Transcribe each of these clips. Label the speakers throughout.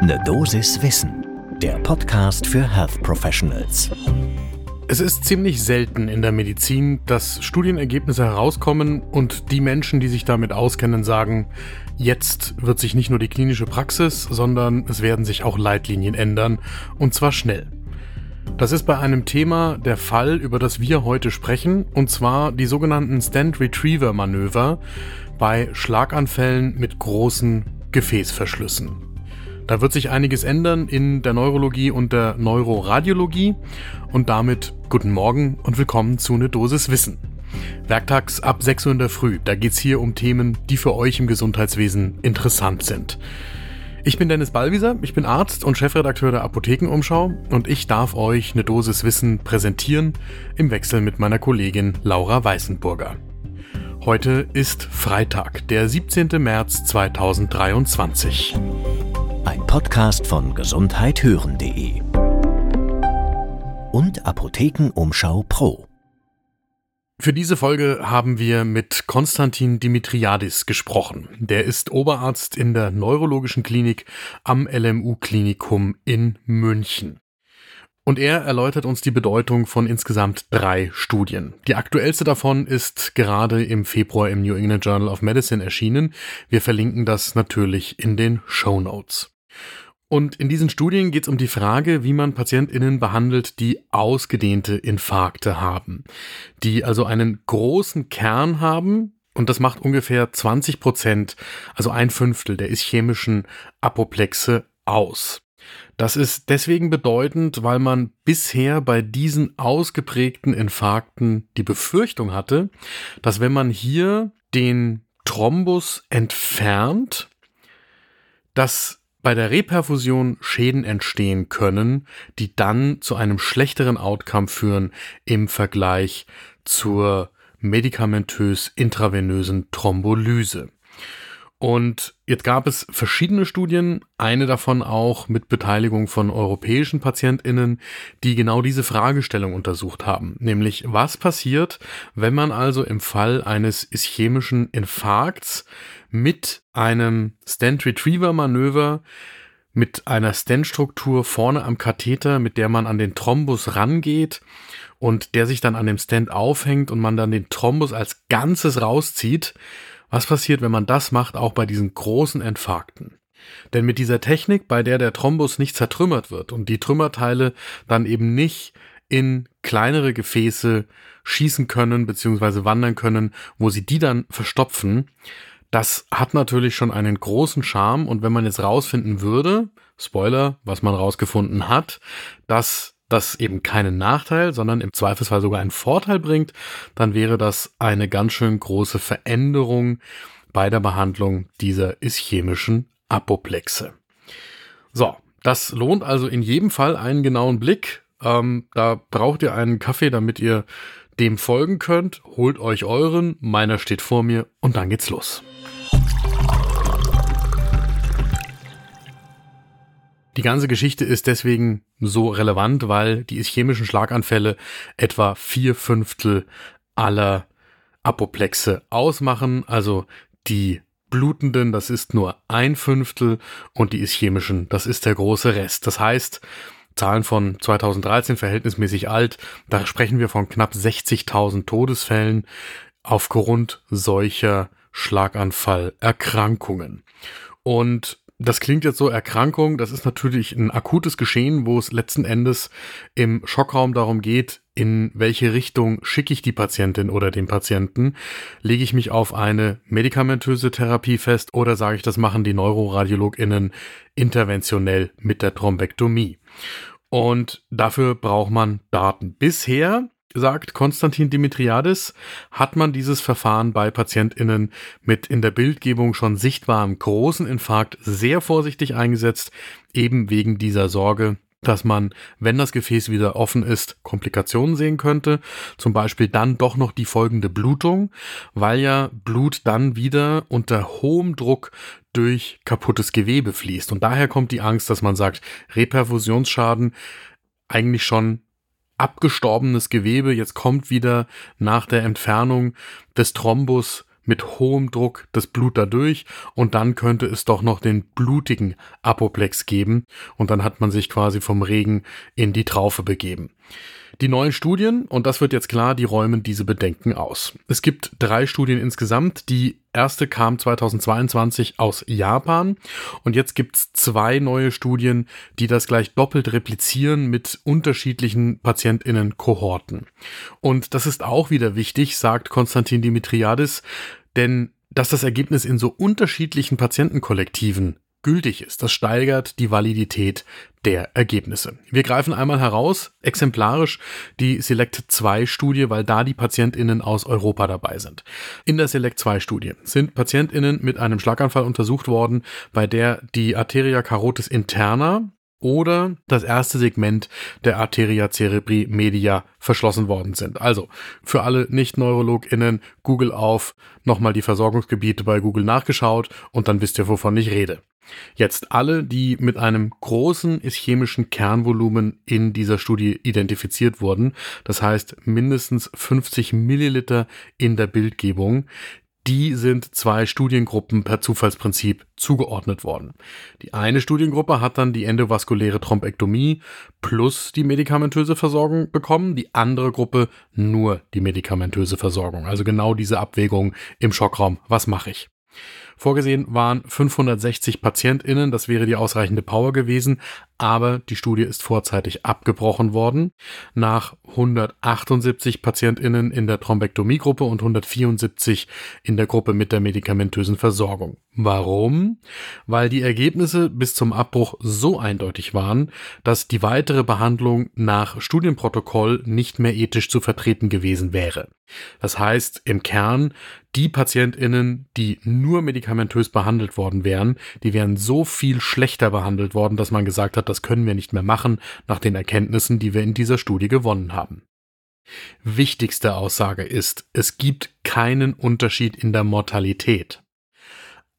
Speaker 1: Ne Dosis Wissen, der Podcast für Health Professionals.
Speaker 2: Es ist ziemlich selten in der Medizin, dass Studienergebnisse herauskommen und die Menschen, die sich damit auskennen, sagen, jetzt wird sich nicht nur die klinische Praxis, sondern es werden sich auch Leitlinien ändern, und zwar schnell. Das ist bei einem Thema der Fall, über das wir heute sprechen, und zwar die sogenannten Stand Retriever Manöver bei Schlaganfällen mit großen Gefäßverschlüssen. Da wird sich einiges ändern in der Neurologie und der Neuroradiologie und damit guten Morgen und willkommen zu Ne Dosis Wissen. Werktags ab 6 Uhr in der Früh, da geht's hier um Themen, die für euch im Gesundheitswesen interessant sind. Ich bin Dennis Ballwieser, ich bin Arzt und Chefredakteur der Apothekenumschau und ich darf euch eine Dosis Wissen präsentieren im Wechsel mit meiner Kollegin Laura Weißenburger. Heute ist Freitag, der 17. März 2023.
Speaker 1: Ein Podcast von gesundheithören.de und Apothekenumschau Pro.
Speaker 2: Für diese Folge haben wir mit Konstantin Dimitriadis gesprochen. Der ist Oberarzt in der Neurologischen Klinik am LMU Klinikum in München. Und er erläutert uns die Bedeutung von insgesamt drei Studien. Die aktuellste davon ist gerade im Februar im New England Journal of Medicine erschienen. Wir verlinken das natürlich in den Show Notes. Und in diesen Studien geht es um die Frage, wie man PatientInnen behandelt, die ausgedehnte Infarkte haben, die also einen großen Kern haben, und das macht ungefähr 20 Prozent, also ein Fünftel der ischämischen Apoplexe aus. Das ist deswegen bedeutend, weil man bisher bei diesen ausgeprägten Infarkten die Befürchtung hatte, dass wenn man hier den Thrombus entfernt, dass bei der Reperfusion Schäden entstehen können, die dann zu einem schlechteren Outcome führen im Vergleich zur medikamentös intravenösen Thrombolyse. Und jetzt gab es verschiedene Studien, eine davon auch mit Beteiligung von europäischen Patientinnen, die genau diese Fragestellung untersucht haben, nämlich was passiert, wenn man also im Fall eines ischämischen Infarkts mit einem Stent Retriever Manöver mit einer Stent-Struktur vorne am Katheter, mit der man an den Thrombus rangeht und der sich dann an dem Stent aufhängt und man dann den Thrombus als Ganzes rauszieht. Was passiert, wenn man das macht, auch bei diesen großen Infarkten? Denn mit dieser Technik, bei der der Thrombus nicht zertrümmert wird und die Trümmerteile dann eben nicht in kleinere Gefäße schießen können bzw. wandern können, wo sie die dann verstopfen, das hat natürlich schon einen großen Charme und wenn man jetzt rausfinden würde, Spoiler, was man rausgefunden hat, dass das eben keinen Nachteil, sondern im Zweifelsfall sogar einen Vorteil bringt, dann wäre das eine ganz schön große Veränderung bei der Behandlung dieser ischämischen Apoplexe. So, das lohnt also in jedem Fall einen genauen Blick. Ähm, da braucht ihr einen Kaffee, damit ihr dem folgen könnt. Holt euch euren, meiner steht vor mir und dann geht's los. Die ganze Geschichte ist deswegen so relevant, weil die ischämischen Schlaganfälle etwa vier Fünftel aller Apoplexe ausmachen, also die blutenden, das ist nur ein Fünftel und die ischämischen, das ist der große Rest. Das heißt, Zahlen von 2013 verhältnismäßig alt, da sprechen wir von knapp 60.000 Todesfällen aufgrund solcher Schlaganfallerkrankungen. Und das klingt jetzt so Erkrankung, das ist natürlich ein akutes Geschehen, wo es letzten Endes im Schockraum darum geht, in welche Richtung schicke ich die Patientin oder den Patienten? Lege ich mich auf eine medikamentöse Therapie fest oder sage ich, das machen die Neuroradiologinnen interventionell mit der Thrombektomie? Und dafür braucht man Daten. Bisher sagt Konstantin Dimitriadis, hat man dieses Verfahren bei PatientInnen mit in der Bildgebung schon sichtbarem großen Infarkt sehr vorsichtig eingesetzt, eben wegen dieser Sorge, dass man, wenn das Gefäß wieder offen ist, Komplikationen sehen könnte. Zum Beispiel dann doch noch die folgende Blutung, weil ja Blut dann wieder unter hohem Druck durch kaputtes Gewebe fließt. Und daher kommt die Angst, dass man sagt, Reperfusionsschaden eigentlich schon abgestorbenes Gewebe. Jetzt kommt wieder nach der Entfernung des Thrombus mit hohem Druck das Blut dadurch und dann könnte es doch noch den blutigen Apoplex geben und dann hat man sich quasi vom Regen in die Traufe begeben. Die neuen Studien, und das wird jetzt klar, die räumen diese Bedenken aus. Es gibt drei Studien insgesamt. Die erste kam 2022 aus Japan und jetzt gibt's zwei neue Studien, die das gleich doppelt replizieren mit unterschiedlichen Patientinnen-Kohorten. Und das ist auch wieder wichtig, sagt Konstantin Dimitriadis, denn dass das Ergebnis in so unterschiedlichen Patientenkollektiven gültig ist. Das steigert die Validität der Ergebnisse. Wir greifen einmal heraus, exemplarisch die Select 2 Studie, weil da die Patientinnen aus Europa dabei sind. In der Select 2 Studie sind Patientinnen mit einem Schlaganfall untersucht worden, bei der die Arteria carotis interna oder das erste Segment der Arteria cerebri media verschlossen worden sind. Also für alle Nicht-NeurologInnen, Google auf, nochmal die Versorgungsgebiete bei Google nachgeschaut und dann wisst ihr, wovon ich rede. Jetzt alle, die mit einem großen ischämischen Kernvolumen in dieser Studie identifiziert wurden, das heißt mindestens 50 Milliliter in der Bildgebung, die sind zwei Studiengruppen per Zufallsprinzip zugeordnet worden. Die eine Studiengruppe hat dann die endovaskuläre Thrombektomie plus die medikamentöse Versorgung bekommen, die andere Gruppe nur die medikamentöse Versorgung. Also genau diese Abwägung im Schockraum. Was mache ich? Vorgesehen waren 560 PatientInnen, das wäre die ausreichende Power gewesen, aber die Studie ist vorzeitig abgebrochen worden. Nach 178 PatientInnen in der Thrombektomiegruppe und 174 in der Gruppe mit der medikamentösen Versorgung. Warum? Weil die Ergebnisse bis zum Abbruch so eindeutig waren, dass die weitere Behandlung nach Studienprotokoll nicht mehr ethisch zu vertreten gewesen wäre. Das heißt im Kern, die PatientInnen, die nur medikamentös behandelt worden wären, die wären so viel schlechter behandelt worden, dass man gesagt hat, das können wir nicht mehr machen nach den Erkenntnissen, die wir in dieser Studie gewonnen haben. Wichtigste Aussage ist, es gibt keinen Unterschied in der Mortalität.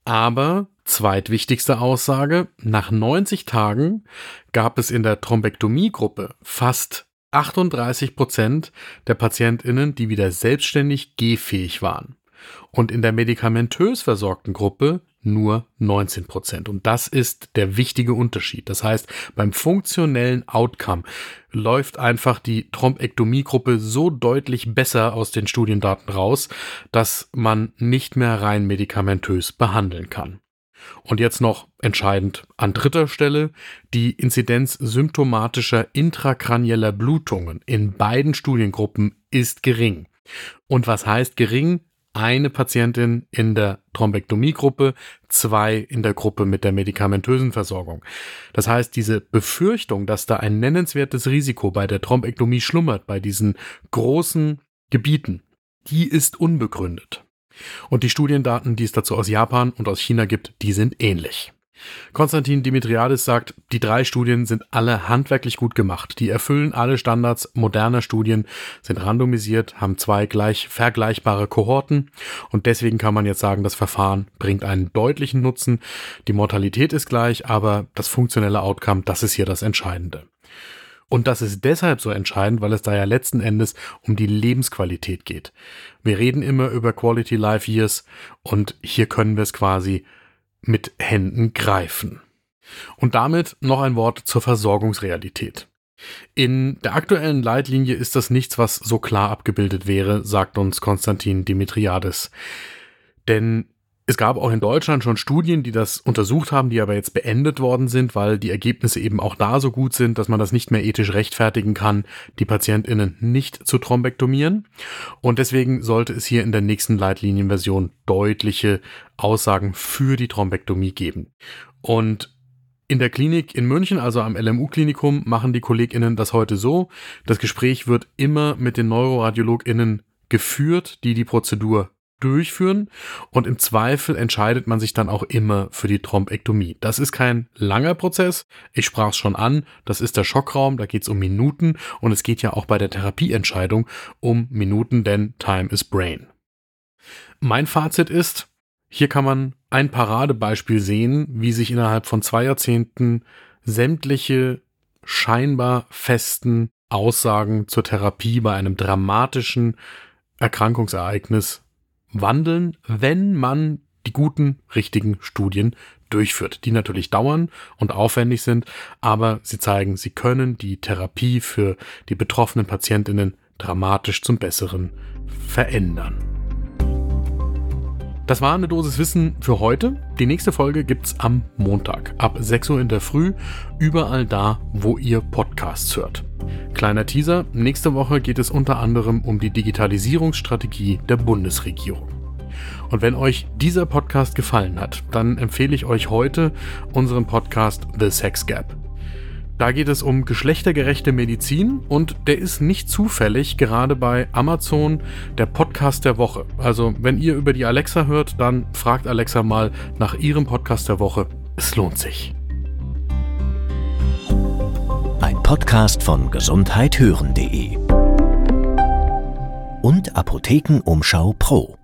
Speaker 2: Aber zweitwichtigste Aussage, nach 90 Tagen gab es in der Thrombektomiegruppe fast 38 Prozent der PatientInnen, die wieder selbstständig gehfähig waren. Und in der medikamentös versorgten Gruppe nur 19 Prozent. Und das ist der wichtige Unterschied. Das heißt, beim funktionellen Outcome läuft einfach die Thrombektomiegruppe so deutlich besser aus den Studiendaten raus, dass man nicht mehr rein medikamentös behandeln kann. Und jetzt noch entscheidend an dritter Stelle, die Inzidenz symptomatischer intrakranieller Blutungen in beiden Studiengruppen ist gering. Und was heißt gering? Eine Patientin in der Thrombektomiegruppe, zwei in der Gruppe mit der medikamentösen Versorgung. Das heißt, diese Befürchtung, dass da ein nennenswertes Risiko bei der Thrombektomie schlummert, bei diesen großen Gebieten, die ist unbegründet. Und die Studiendaten, die es dazu aus Japan und aus China gibt, die sind ähnlich. Konstantin Dimitriadis sagt, die drei Studien sind alle handwerklich gut gemacht. Die erfüllen alle Standards moderner Studien, sind randomisiert, haben zwei gleich vergleichbare Kohorten und deswegen kann man jetzt sagen, das Verfahren bringt einen deutlichen Nutzen. Die Mortalität ist gleich, aber das funktionelle Outcome, das ist hier das Entscheidende. Und das ist deshalb so entscheidend, weil es da ja letzten Endes um die Lebensqualität geht. Wir reden immer über Quality Life Years und hier können wir es quasi mit Händen greifen. Und damit noch ein Wort zur Versorgungsrealität. In der aktuellen Leitlinie ist das nichts, was so klar abgebildet wäre, sagt uns Konstantin Dimitriades. Denn es gab auch in Deutschland schon Studien, die das untersucht haben, die aber jetzt beendet worden sind, weil die Ergebnisse eben auch da so gut sind, dass man das nicht mehr ethisch rechtfertigen kann, die PatientInnen nicht zu thrombektomieren. Und deswegen sollte es hier in der nächsten Leitlinienversion deutliche Aussagen für die Thrombektomie geben. Und in der Klinik in München, also am LMU-Klinikum, machen die KollegInnen das heute so. Das Gespräch wird immer mit den NeuroradiologInnen geführt, die die Prozedur durchführen. Und im Zweifel entscheidet man sich dann auch immer für die Thrombektomie. Das ist kein langer Prozess, ich sprach es schon an, das ist der Schockraum, da geht es um Minuten. Und es geht ja auch bei der Therapieentscheidung um Minuten, denn Time is Brain. Mein Fazit ist, hier kann man ein Paradebeispiel sehen, wie sich innerhalb von zwei Jahrzehnten sämtliche scheinbar festen Aussagen zur Therapie bei einem dramatischen Erkrankungsereignis wandeln, wenn man die guten, richtigen Studien durchführt, die natürlich dauern und aufwendig sind, aber sie zeigen, sie können die Therapie für die betroffenen Patientinnen dramatisch zum Besseren verändern. Das war eine Dosis Wissen für heute. Die nächste Folge gibt's am Montag ab 6 Uhr in der Früh, überall da, wo ihr Podcasts hört. Kleiner Teaser, nächste Woche geht es unter anderem um die Digitalisierungsstrategie der Bundesregierung. Und wenn euch dieser Podcast gefallen hat, dann empfehle ich euch heute unseren Podcast The Sex Gap. Da geht es um geschlechtergerechte Medizin und der ist nicht zufällig gerade bei Amazon der Podcast der Woche. Also wenn ihr über die Alexa hört, dann fragt Alexa mal nach ihrem Podcast der Woche. Es lohnt sich.
Speaker 1: Ein Podcast von gesundheithören.de und Apothekenumschau Pro.